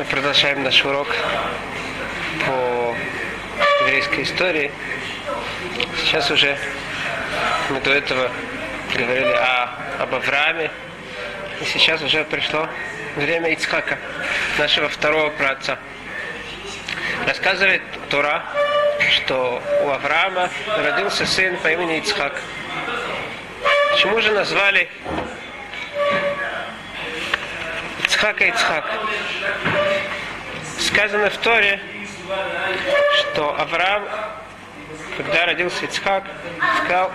Мы продолжаем наш урок по еврейской истории. Сейчас уже мы до этого говорили о, об Аврааме. И сейчас уже пришло время Ицхака, нашего второго праотца. Рассказывает Тура, что у Авраама родился сын по имени Ицхак. Почему же назвали Ицхака Ицхак? Сказано в Торе, что Авраам, когда родился Ицхак, сказал,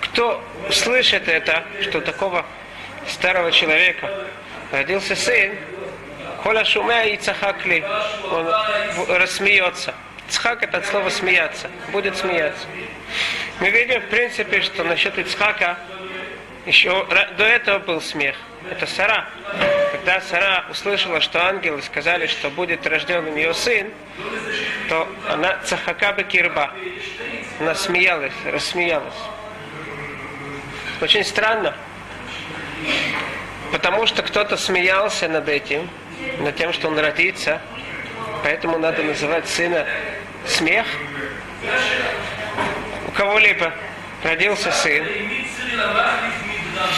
кто услышит это, что такого старого человека родился сын, Коля шумя и цахакли, он рассмеется. Ицхак это от слова смеяться, будет смеяться. Мы видим, в принципе, что насчет Ицхака еще до этого был смех. Это Сара. Когда Сара услышала, что ангелы сказали, что будет рожден у нее сын, то она цахакаба кирба. Она смеялась, рассмеялась. Очень странно. Потому что кто-то смеялся над этим, над тем, что он родится. Поэтому надо называть сына смех. У кого-либо родился сын,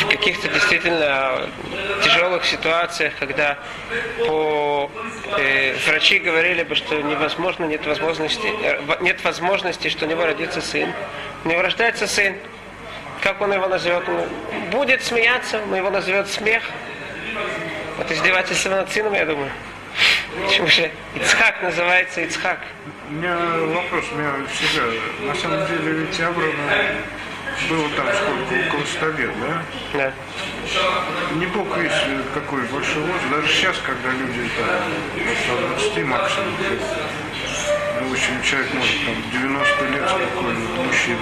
в каких-то действительно тяжелых ситуациях, когда по, э, врачи говорили бы, что невозможно, нет возможности, э, нет возможности, что у него родится сын. У него рождается сын. Как он его назовет? Он будет смеяться, но его назовет смех. Это издевательство над сыном, я думаю. Почему же Ицхак называется Ицхак? У меня вопрос, у меня всегда, на самом деле ведь Авраам было там сколько, около 100 лет, да? Да. Не бог весь какой большой возраст, даже сейчас, когда люди там, до 20 максимум, ну, в общем, человек может там 90 лет спокойно, мужчина.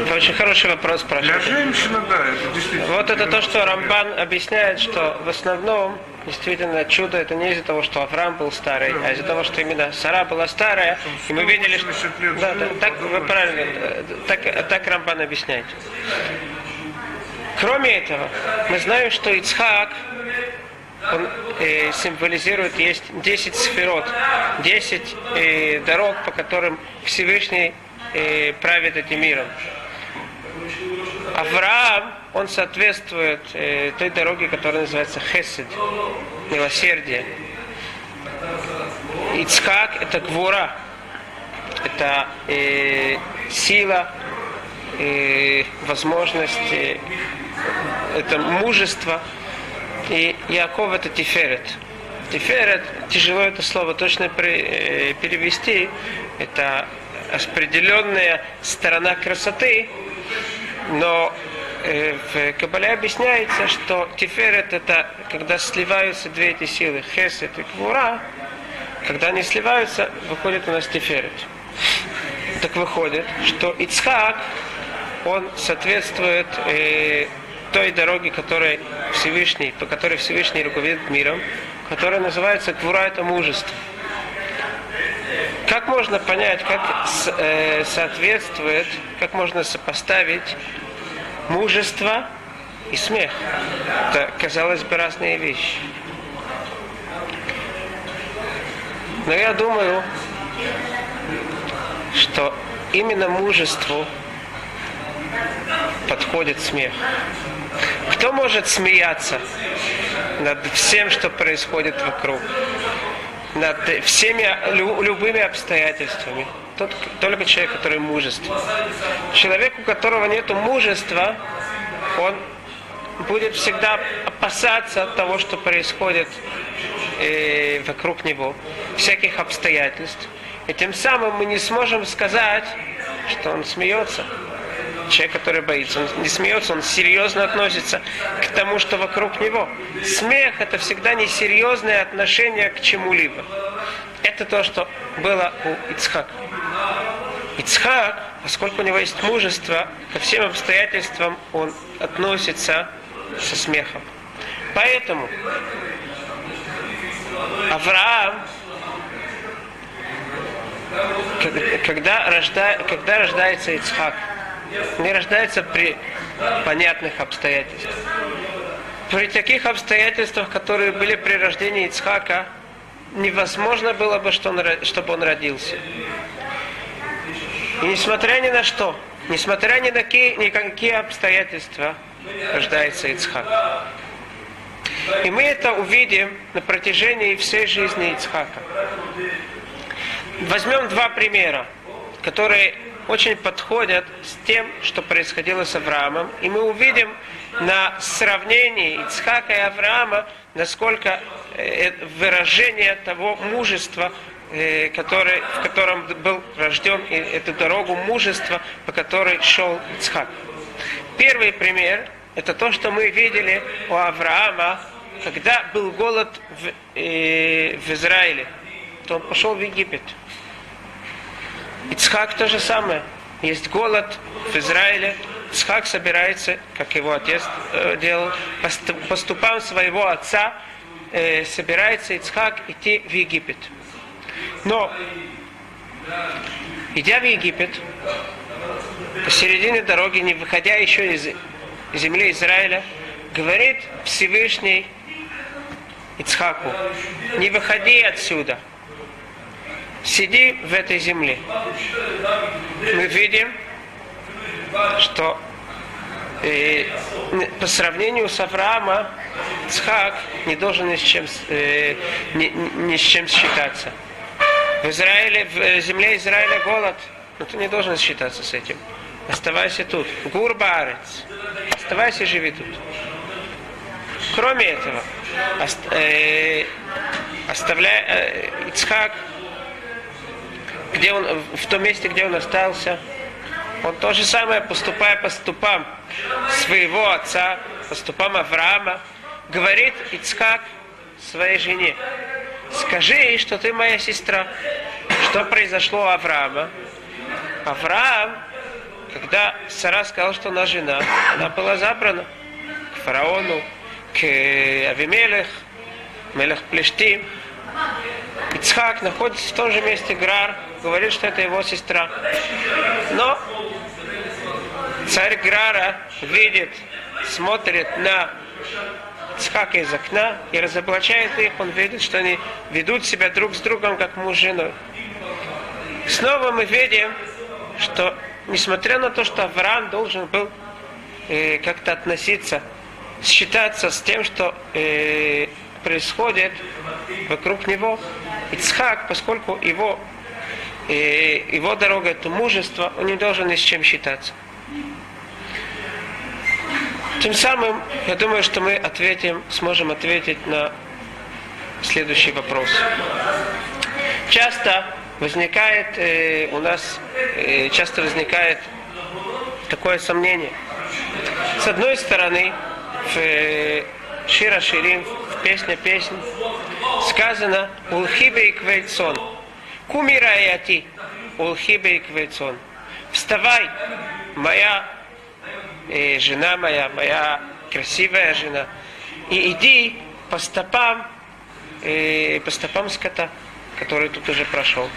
Это очень хороший вопрос Для спрашиваете. женщины, да, это действительно. Вот это то, что Рамбан объясняет, что в основном действительно чудо это не из-за того, что Авраам был старый, а из-за того, что именно Сара была старая, и мы видели, что... 180 лет Да, да, так, вы правильно, э, так, так Рамбан объясняет. Кроме этого, мы знаем, что Ицхак, он э, символизирует, есть 10 сферот, 10 э, дорог, по которым Всевышний э, правит этим миром. Авраам, он соответствует э, той дороге, которая называется Хесед, милосердие. Ицхак – это гвура, это э, сила, э, возможность, э, это мужество. И Яков – это Тиферет. Тиферет, тяжело это слово точно при- э, перевести, это определенная сторона красоты, но в Кабале объясняется, что Тиферет это когда сливаются две эти силы, Хесед и Квура, когда они сливаются, выходит у нас Тиферет. Так выходит, что Ицхак, он соответствует э, той дороге, которой Всевышний, по которой Всевышний руководит миром, которая называется Квура это мужество. Как можно понять, как э, соответствует, как можно сопоставить мужество и смех? Это, казалось бы, разные вещи. Но я думаю, что именно мужеству подходит смех. Кто может смеяться над всем, что происходит вокруг? Над всеми лю- любыми обстоятельствами? Тот, только человек, который мужественный. Человек, у которого нет мужества, он будет всегда опасаться от того, что происходит э, вокруг него, всяких обстоятельств. И тем самым мы не сможем сказать, что он смеется. Человек, который боится, он не смеется, он серьезно относится к тому, что вокруг него. Смех это всегда несерьезное отношение к чему-либо. Это то, что было у Ицхака. Ицхак, поскольку у него есть мужество, ко всем обстоятельствам он относится со смехом. Поэтому Авраам, когда- рожда, когда рождается Ицхак, не рождается при понятных обстоятельствах. При таких обстоятельствах, которые были при рождении Ицхака, невозможно было бы, что он, чтобы он родился. И несмотря ни на что, несмотря ни на какие, никакие обстоятельства, рождается Ицхак. И мы это увидим на протяжении всей жизни Ицхака. Возьмем два примера, которые очень подходят с тем, что происходило с Авраамом. И мы увидим на сравнении Ицхака и Авраама, насколько э, выражение того мужества, э, который, в котором был рожден, и эту дорогу мужества, по которой шел Ицхак. Первый пример – это то, что мы видели у Авраама, когда был голод в, э, в Израиле, то он пошел в Египет. Ицхак то же самое. Есть голод в Израиле. Ицхак собирается, как его отец э, делал, по ступам своего отца э, собирается Ицхак идти в Египет. Но, идя в Египет, посередине дороги, не выходя еще из земли Израиля, говорит Всевышний Ицхаку, не выходи отсюда – сиди в этой земле. Мы видим, что э, по сравнению с Авраама Цхак не должен ни с чем, э, ни, ни с чем считаться. В Израиле, в э, земле Израиля голод, но ты не должен считаться с этим. Оставайся тут. Гурбарец. Оставайся, живи тут. Кроме этого, ост, э, оставляя э, Ицхак где он, в том месте, где он остался, он то же самое, поступая по ступам своего отца, по ступам Авраама, говорит Ицхак своей жене, скажи ей, что ты моя сестра. Что произошло у Авраама? Авраам, когда Сара сказала, что она жена, она была забрана к фараону, к Авимелех, Мелех Плештим. Ицхак находится в том же месте Грар, говорит, что это его сестра. Но царь Грара видит, смотрит на Ицхака из окна и разоблачает их. Он видит, что они ведут себя друг с другом, как муж. Снова мы видим, что несмотря на то, что Авраам должен был э, как-то относиться, считаться с тем, что э, происходит вокруг него, Ицхак, поскольку его и его дорога это мужество, он не должен ни с чем считаться. Тем самым, я думаю, что мы ответим, сможем ответить на следующий вопрос. Часто возникает э, у нас, э, часто возникает такое сомнение. С одной стороны, в э, Шира Ширим, в песне песни, сказано «Улхибе и квейцон» Кумира ати, улхибе и квецон. Вставай, моя э, жена моя, моя красивая жена, и иди по стопам, э, по стопам скота, который тут уже прошел.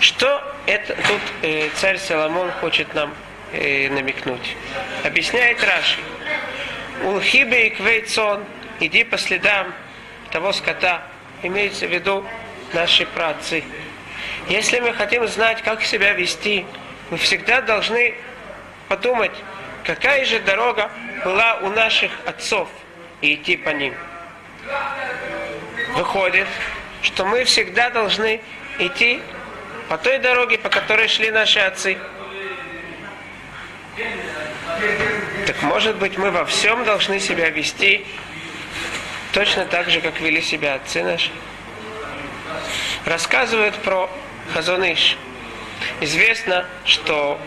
Что это тут э, царь Соломон хочет нам э, намекнуть? Объясняет Раши. Улхибе и квейцон, иди по следам того скота, имеется в виду наши працы. Если мы хотим знать, как себя вести, мы всегда должны подумать, какая же дорога была у наших отцов, и идти по ним. Выходит, что мы всегда должны идти по той дороге, по которой шли наши отцы. Так может быть мы во всем должны себя вести точно так же, как вели себя отцы наши? рассказывает про Хазоныш. Известно, что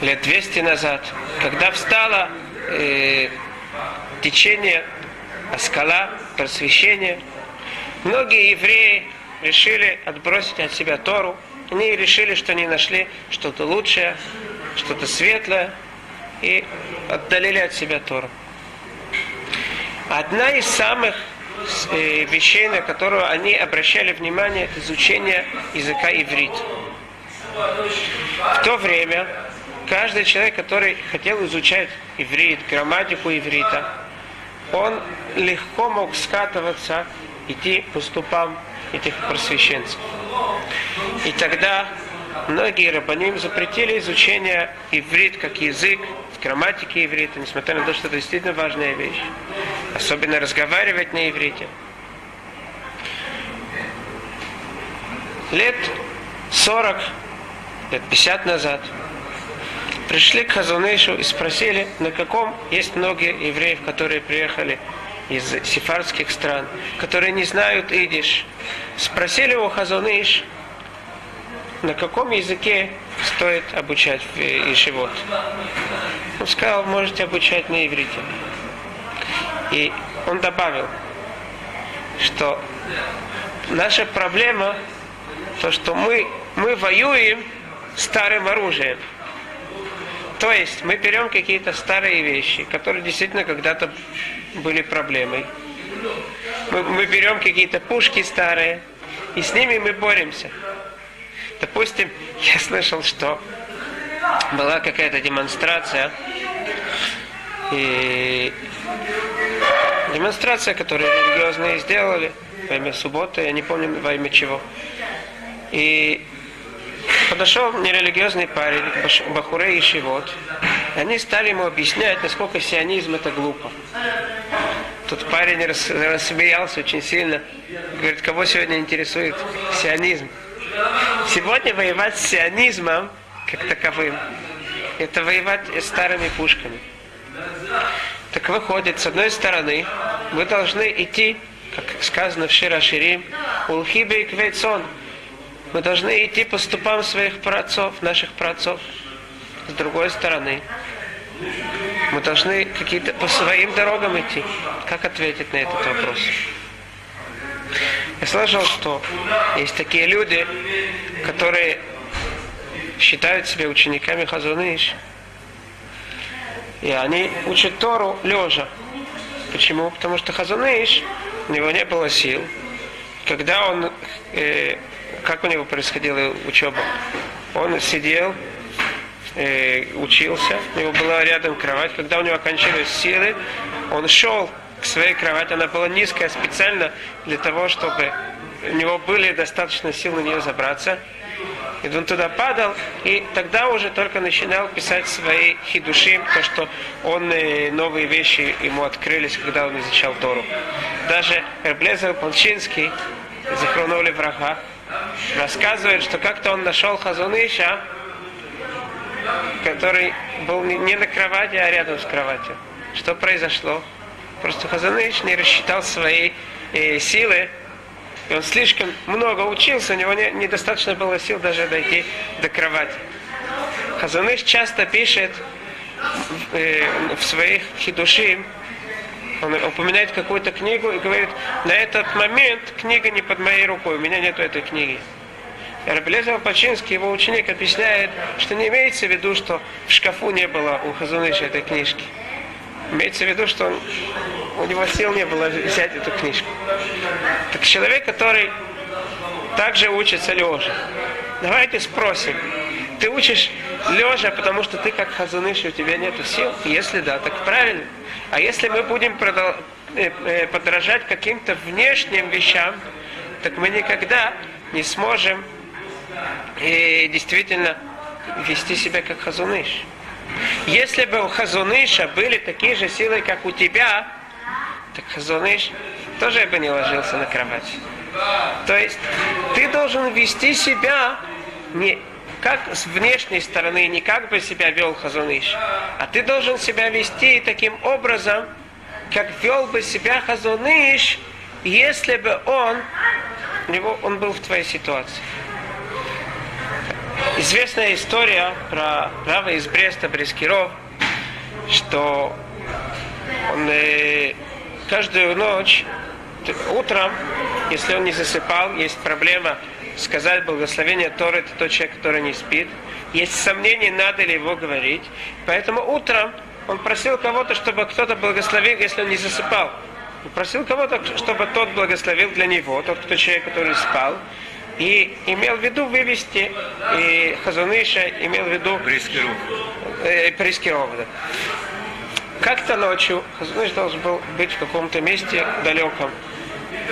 лет 200 назад, когда встало э, течение Аскала, просвещение, многие евреи решили отбросить от себя Тору. Они решили, что они нашли что-то лучшее, что-то светлое, и отдалили от себя Тору. Одна из самых Э, вещей, на которую они обращали внимание, это изучение языка иврит. В то время каждый человек, который хотел изучать иврит, грамматику иврита, он легко мог скатываться, идти по ступам этих просвещенцев. И тогда многие рабаним запретили изучение иврит как язык, грамматики иврита, несмотря на то, что это действительно важная вещь. Особенно разговаривать на иврите. Лет 40, лет 50 назад пришли к Хазунышу и спросили, на каком есть многие евреев, которые приехали из сефардских стран, которые не знают идиш. Спросили у Хазуныш, на каком языке стоит обучать Ишивот. Он сказал, можете обучать на иврите. И он добавил, что наша проблема, то, что мы, мы воюем старым оружием. То есть мы берем какие-то старые вещи, которые действительно когда-то были проблемой. Мы, мы берем какие-то пушки старые, и с ними мы боремся. Допустим, я слышал, что была какая-то демонстрация, и демонстрация, которую религиозные сделали во имя субботы, я не помню во имя чего. И подошел нерелигиозный парень, Бахуре и Шивот. Они стали ему объяснять, насколько сионизм это глупо. Тут парень рассмеялся очень сильно. Говорит, кого сегодня интересует сионизм? Сегодня воевать с сионизмом, как таковым, это воевать старыми пушками. Так выходит, с одной стороны, вы должны идти, как сказано в Шира Ширим, Улхибе и Квейцон. Мы должны идти по ступам своих праотцов, наших праотцов. С другой стороны, мы должны какие-то по своим дорогам идти. Как ответить на этот вопрос? Я слышал, что есть такие люди, которые считают себя учениками Хазуныш, и они учат Тору лежа. Почему? Потому что Хазуныш, у него не было сил. Когда он, э, как у него происходила учеба? Он сидел, э, учился, у него была рядом кровать. Когда у него кончились силы, он шел к своей кровати. Она была низкая специально для того, чтобы у него были достаточно сил на нее забраться. И он туда падал, и тогда уже только начинал писать свои хидушим, то, что он э, новые вещи ему открылись, когда он изучал Тору. Даже Эрблезер Полчинский, захоронули врага, рассказывает, что как-то он нашел Хазуныша, который был не на кровати, а рядом с кроватью. Что произошло? Просто Хазаныч не рассчитал свои э, силы, и он слишком много учился, у него не, недостаточно было сил даже дойти до кровати. Хазаныш часто пишет э, в своих хидушим, он упоминает какую-то книгу и говорит, на этот момент книга не под моей рукой, у меня нету этой книги. Рабелезер Пачинский, его ученик, объясняет, что не имеется в виду, что в шкафу не было у Хазуныша этой книжки. Имеется в виду, что он, у него сил не было взять эту книжку. Так человек, который также учится лежа. Давайте спросим. Ты учишь лежа, потому что ты как хазуныш, у тебя нет сил? Если да, так правильно. А если мы будем продол- э, э, подражать каким-то внешним вещам, так мы никогда не сможем э, действительно вести себя как хазуныш. Если бы у Хазуныша были такие же силы, как у тебя, так Хазуныш тоже бы не ложился на кровать. То есть ты должен вести себя не как с внешней стороны, не как бы себя вел Хазуныш, а ты должен себя вести таким образом, как вел бы себя Хазуныш, если бы он, него, он был в твоей ситуации. Известная история про Рава из Бреста Брескиров, что он э, каждую ночь, утром, если он не засыпал, есть проблема сказать благословение Торы, это тот человек, который не спит. Есть сомнения, надо ли его говорить. Поэтому утром он просил кого-то, чтобы кто-то благословил, если он не засыпал. Он просил кого-то, чтобы тот благословил для него, тот кто человек, который спал. И имел в виду вывести, и Хазуныша имел в виду... Прискиров. Э, Прискиров, да. как-то ночью Хазуныш должен был быть в каком-то месте далеком,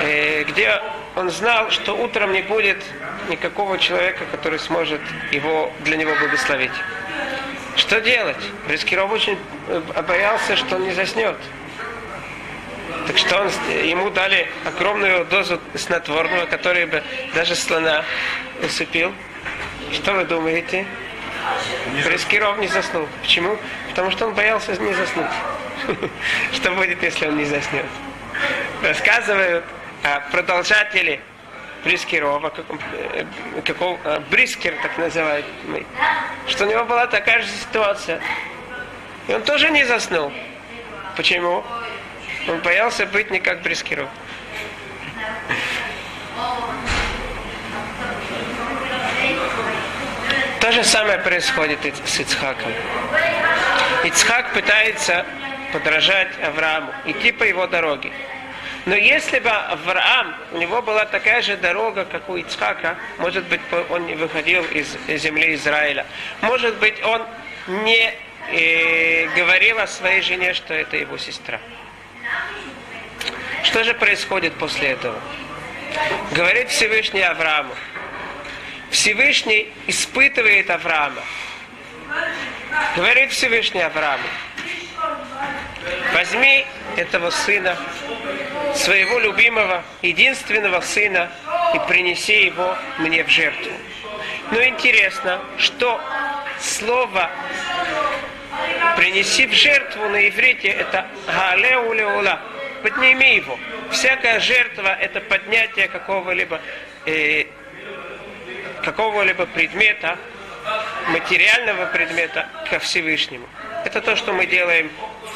э, где он знал, что утром не будет никакого человека, который сможет его, для него благословить. Что делать? Рискиров очень э, боялся, что он не заснет. Так что он, ему дали огромную дозу снотворного, который бы даже слона усыпил. Что вы думаете? Рискиров не заснул. Почему? Потому что он боялся не заснуть. Что будет, если он не заснет? Рассказывают о продолжателе Брискирова, каком, какого, Брискер так называемый, что у него была такая же ситуация. И он тоже не заснул. Почему? Он боялся быть не как Брискиров. То же самое происходит и с Ицхаком. Ицхак пытается подражать Аврааму, идти по его дороге. Но если бы Авраам, у него была такая же дорога, как у Ицхака, может быть, он не выходил из земли Израиля, может быть, он не э, говорил о своей жене, что это его сестра. Что же происходит после этого? Говорит Всевышний Аврааму. Всевышний испытывает Авраама. Говорит Всевышний Аврааму. Возьми этого сына, своего любимого, единственного сына, и принеси его мне в жертву. Но интересно, что слово принеси в жертву на иврите это галеулеула. Подними его. Всякая жертва это поднятие какого-либо э, какого-либо предмета, материального предмета ко Всевышнему. Это то, что мы делаем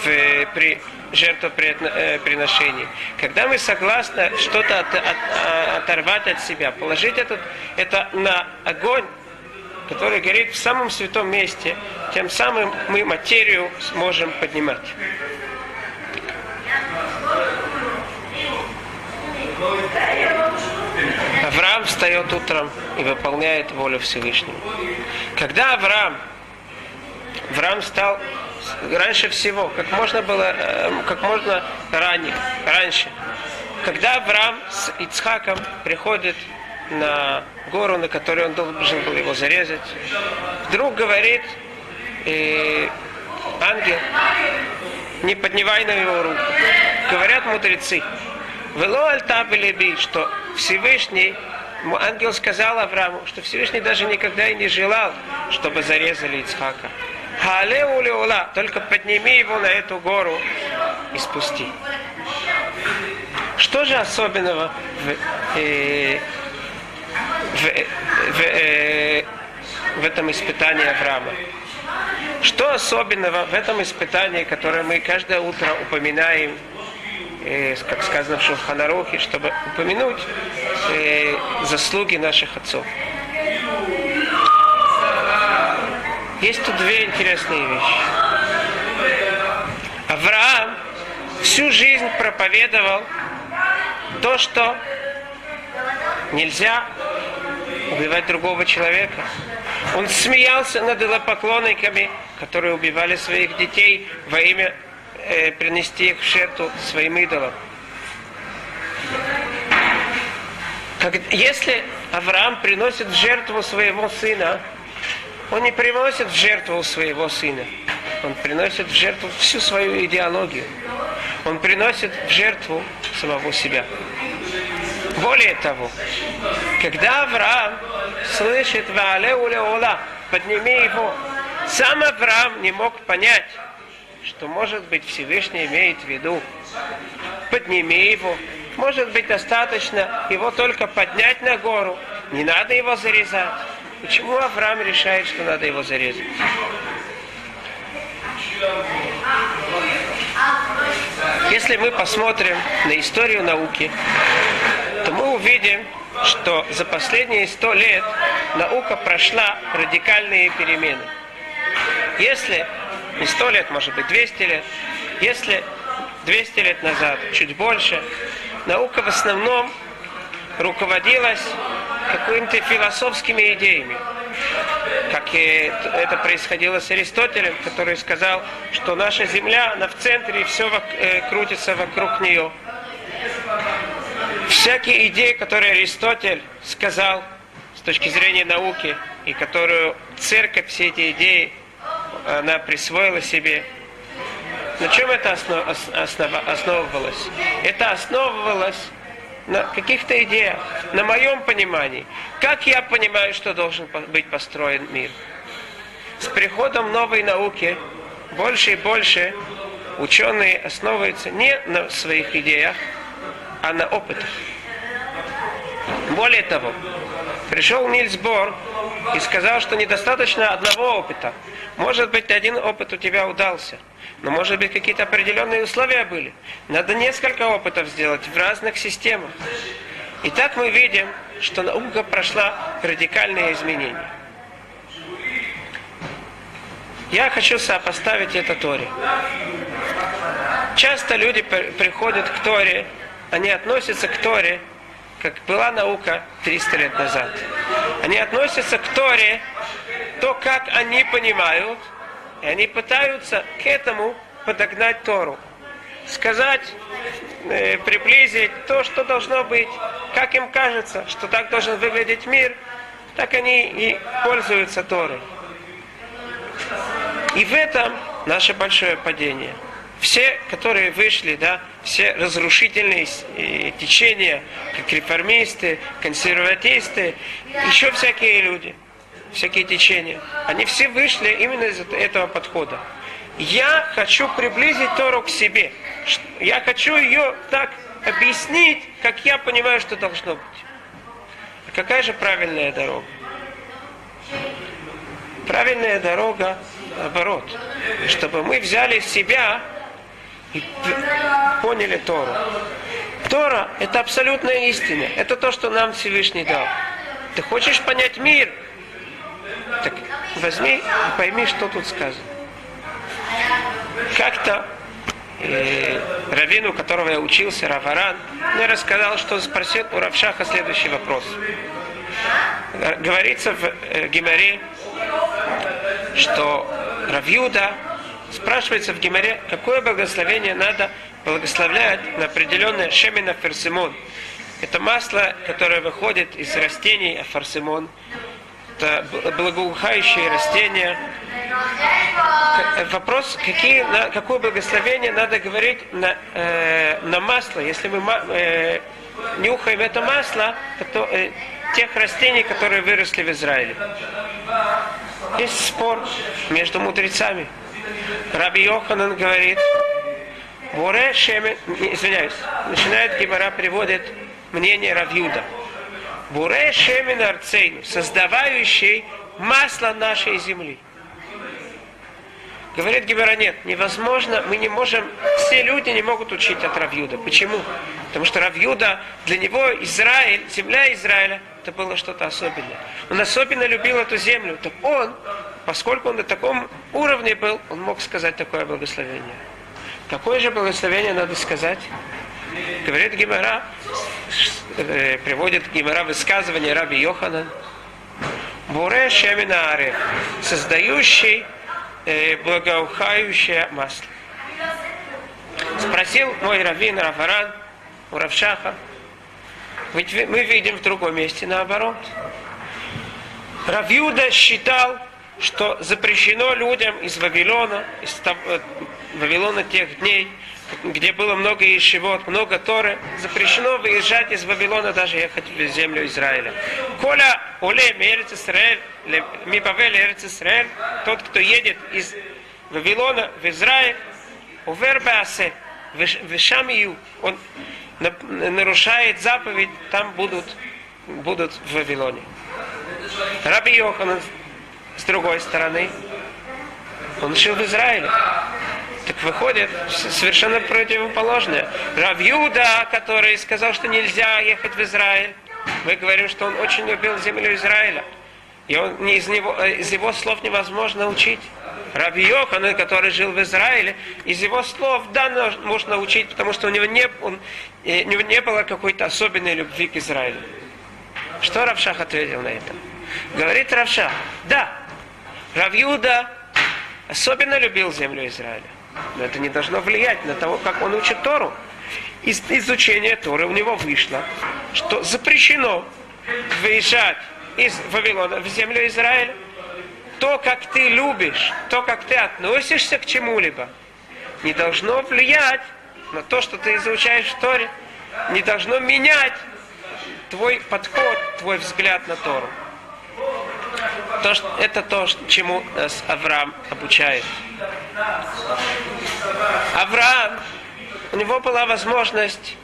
в, при жертвоприношении. Когда мы согласны что-то от, от, оторвать от себя, положить этот, это на огонь, который горит в самом святом месте, тем самым мы материю сможем поднимать. Авраам встает утром и выполняет волю Всевышнего. Когда Авраам, Авраам стал раньше всего, как можно было, э, как можно ранее, раньше. Когда Авраам с Ицхаком приходит на гору, на которой он должен был его зарезать, вдруг говорит э, ангел, не поднимай на его руку. Говорят мудрецы, Вело альтабелеби, что Всевышний, ангел сказал Аврааму, что Всевышний даже никогда и не желал, чтобы зарезали Ицхака. Халеу леула, только подними его на эту гору и спусти. Что же особенного в, э, в, э, в, э, в этом испытании Авраама? Что особенного в этом испытании, которое мы каждое утро упоминаем э, как сказано в Шулханарухе, чтобы упомянуть э, заслуги наших отцов. Есть тут две интересные вещи. Авраам всю жизнь проповедовал то, что нельзя убивать другого человека. Он смеялся над идолопоклонниками, которые убивали своих детей во имя э, принести их в жертву своим идолам. Как, если Авраам приносит в жертву своего сына, он не приносит в жертву своего сына. Он приносит в жертву всю свою идеологию. Он приносит в жертву самого себя. Более того, когда Авраам слышит «Ваале улеола», подними его, сам Авраам не мог понять, что, может быть, Всевышний имеет в виду, подними его. Может быть, достаточно его только поднять на гору. Не надо его зарезать. Почему Авраам решает, что надо его зарезать? Если мы посмотрим на историю науки, то мы увидим, что за последние сто лет наука прошла радикальные перемены. Если не сто лет, может быть 200 лет. Если 200 лет назад, чуть больше, наука в основном руководилась какими-то философскими идеями. как и это происходило с Аристотелем, который сказал, что наша Земля, она в центре, и все э, крутится вокруг нее. Всякие идеи, которые Аристотель сказал с точки зрения науки, и которую церковь, все эти идеи, она присвоила себе, на чем это основ, основ, основывалось? Это основывалось на каких-то идеях, на моем понимании. Как я понимаю, что должен быть построен мир? С приходом новой науки больше и больше ученые основываются не на своих идеях, а на опытах. Более того, пришел Нильс Бор и сказал, что недостаточно одного опыта. Может быть, один опыт у тебя удался, но может быть какие-то определенные условия были. Надо несколько опытов сделать в разных системах. И так мы видим, что наука прошла радикальные изменения. Я хочу сопоставить это Торе. Часто люди приходят к Торе, они относятся к Торе как была наука 300 лет назад. Они относятся к Торе, то, как они понимают, и они пытаются к этому подогнать Тору. Сказать, э, приблизить то, что должно быть, как им кажется, что так должен выглядеть мир, так они и пользуются Торой. И в этом наше большое падение – все, которые вышли, да, все разрушительные э, течения, как реформисты, консерватисты, еще всякие люди, всякие течения, они все вышли именно из этого подхода. Я хочу приблизить Тору к себе. Я хочу ее так объяснить, как я понимаю, что должно быть. А какая же правильная дорога? Правильная дорога наоборот. Чтобы мы взяли в себя и поняли Тору. Тора – это абсолютная истина. Это то, что нам Всевышний дал. Ты хочешь понять мир? Так возьми и пойми, что тут сказано. Как-то э, раввин, у которого я учился, Раваран, мне рассказал, что спросил у Равшаха следующий вопрос. Говорится в э, Гимаре, что Равьюда спрашивается в Гимаре, какое благословение надо благословлять на определенное шемина ферсимон. Это масло, которое выходит из растений афарсимон. Это благоухающие растения. Вопрос, какие, на, какое благословение надо говорить на, э, на масло. Если мы э, нюхаем это масло, то, э, тех растений, которые выросли в Израиле. Есть спор между мудрецами. Раби Йоханан говорит, Буре Шемен, извиняюсь, начинает Гимара приводит мнение Равьюда. Буре Шемен Арцейну, создавающий масло нашей земли. Говорит Гимара, нет, невозможно, мы не можем, все люди не могут учить от Равьюда. Почему? Потому что Равьюда, для него Израиль, земля Израиля, это было что-то особенное. Он особенно любил эту землю. Так он поскольку он на таком уровне был, он мог сказать такое благословение. Какое же благословение надо сказать? Говорит Гимара, э, приводит Гимара высказывание Раби Йохана. Буре Шемина создающий э, благоухающее масло. Спросил мой раввин Рафаран у Равшаха, ведь мы видим в другом месте наоборот. Равьюда считал, что запрещено людям из Вавилона, из э, Вавилона тех дней, где было много ешивот, много Торы, запрещено выезжать из Вавилона, даже ехать в землю Израиля. Коля оле мерец Исраэль, ми бавель эрец Исраэль, тот, кто едет из Вавилона в Израиль, увер баасе, вешамию, он нарушает заповедь, там будут, будут в Вавилоне. Раби Йоханан с другой стороны, он жил в Израиле. Так выходит совершенно противоположное. Равьюда, который сказал, что нельзя ехать в Израиль, мы говорим, что он очень любил землю Израиля. И он, из, него, из его слов невозможно учить. Раби Йохан, который жил в Израиле, из его слов, да, можно учить, потому что у него не, он, у него не было какой-то особенной любви к Израилю. Что Равшах ответил на это? Говорит Равша, да, Равьюда особенно любил землю Израиля. Но это не должно влиять на того, как он учит Тору. Из изучения Торы у него вышло, что запрещено выезжать из Вавилона в землю Израиля. То, как ты любишь, то, как ты относишься к чему-либо, не должно влиять на то, что ты изучаешь в Торе, не должно менять твой подход, твой взгляд на Тору. То, это то, чему нас Авраам обучает. Авраам, у него была возможность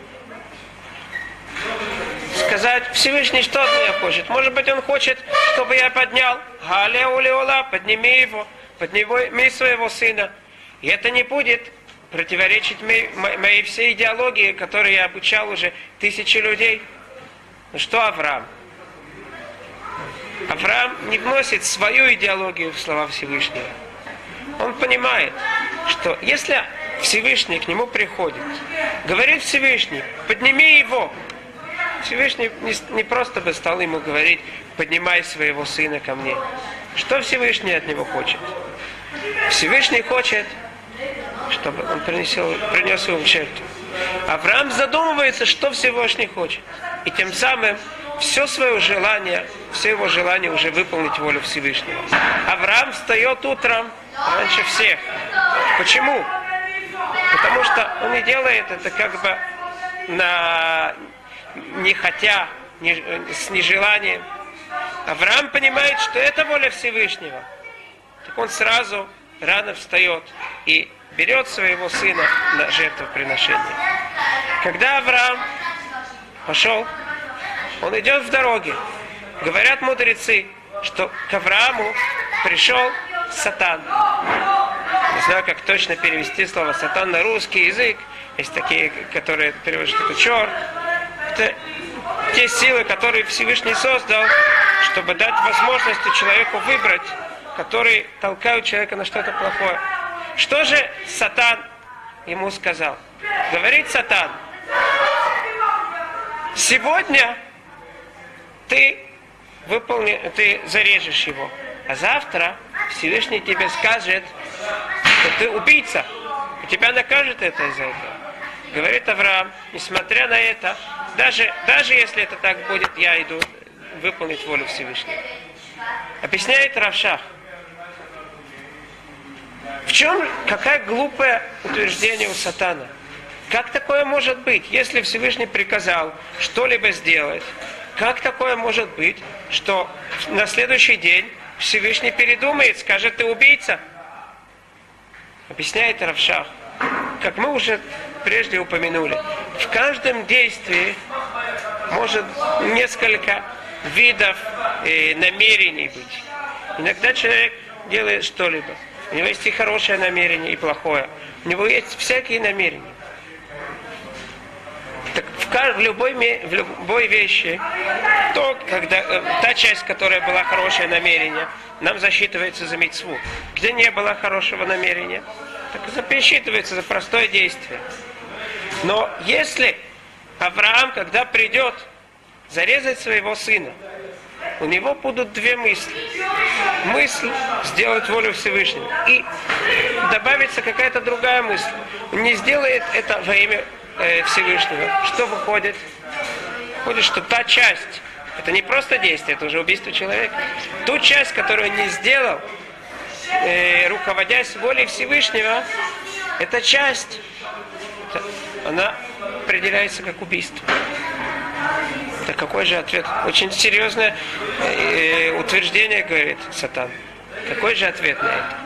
сказать, Всевышний что от меня хочет? Может быть, он хочет, чтобы я поднял Улеола, подними его, подними своего сына. И это не будет противоречить моей, моей всей идеологии, которой я обучал уже тысячи людей. Ну что Авраам? Авраам не вносит свою идеологию в слова Всевышнего. Он понимает, что если Всевышний к нему приходит, говорит Всевышний, подними его. Всевышний не, просто бы стал ему говорить, поднимай своего сына ко мне. Что Всевышний от него хочет? Всевышний хочет, чтобы он принесел, принес его в жертву. Авраам задумывается, что Всевышний хочет. И тем самым все свое желание, все его желание уже выполнить волю Всевышнего. Авраам встает утром раньше всех. Почему? Потому что он не делает это как бы на не хотя, не, с нежеланием. Авраам понимает, что это воля Всевышнего. Так он сразу рано встает и берет своего сына на жертвоприношение. Когда Авраам пошел, он идет в дороге. Говорят мудрецы, что к Аврааму пришел сатан. Не знаю, как точно перевести слово сатан на русский язык. Есть такие, которые переводят, что это черт. Это те силы, которые Всевышний создал, чтобы дать возможность человеку выбрать, которые толкают человека на что-то плохое. Что же Сатан ему сказал? Говорит Сатан, сегодня ты выполни, ты зарежешь его, а завтра Всевышний тебе скажет, что ты убийца, и тебя накажет это из-за этого. Говорит Авраам, несмотря на это, даже, даже если это так будет, я иду выполнить волю Всевышнего. Объясняет Равшах, в чем, какая глупое утверждение у сатана? Как такое может быть, если Всевышний приказал что-либо сделать? Как такое может быть, что на следующий день Всевышний передумает, скажет, ты убийца? Объясняет Равшах. Как мы уже прежде упомянули, в каждом действии может несколько видов э, намерений быть. Иногда человек делает что-либо. У него есть и хорошее намерение, и плохое. У него есть всякие намерения. В, любой, в любой вещи, то, когда, э, та часть, которая была хорошее намерение, нам засчитывается за мецву. Где не было хорошего намерения, так засчитывается за простое действие. Но если Авраам, когда придет зарезать своего сына, у него будут две мысли. Мысль сделать волю Всевышнего. И добавится какая-то другая мысль. Он не сделает это во имя э, Всевышнего. Что выходит? Выходит, что та часть, это не просто действие, это уже убийство человека. Ту часть, которую он не сделал, э, руководясь волей Всевышнего, эта часть, это, она определяется как убийство. Так какой же ответ? Очень серьезное э, утверждение, говорит Сатан. Какой же ответ на это?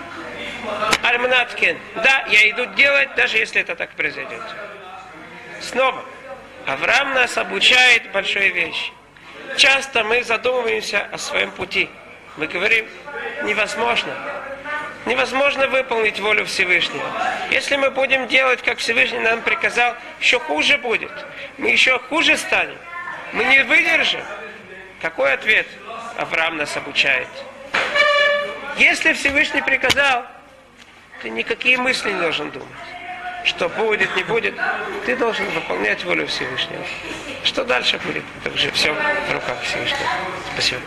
Альмнаткин. Да, я иду делать, даже если это так произойдет. Снова. Авраам нас обучает большой вещи. Часто мы задумываемся о своем пути. Мы говорим, невозможно. Невозможно выполнить волю Всевышнего. Если мы будем делать, как Всевышний нам приказал, еще хуже будет. Мы еще хуже станем. Мы не выдержим. Какой ответ Авраам нас обучает? Если Всевышний приказал, ты никакие мысли не должен думать. Что будет, не будет, ты должен выполнять волю Всевышнего. Что дальше будет, это уже все в руках Всевышнего. Спасибо.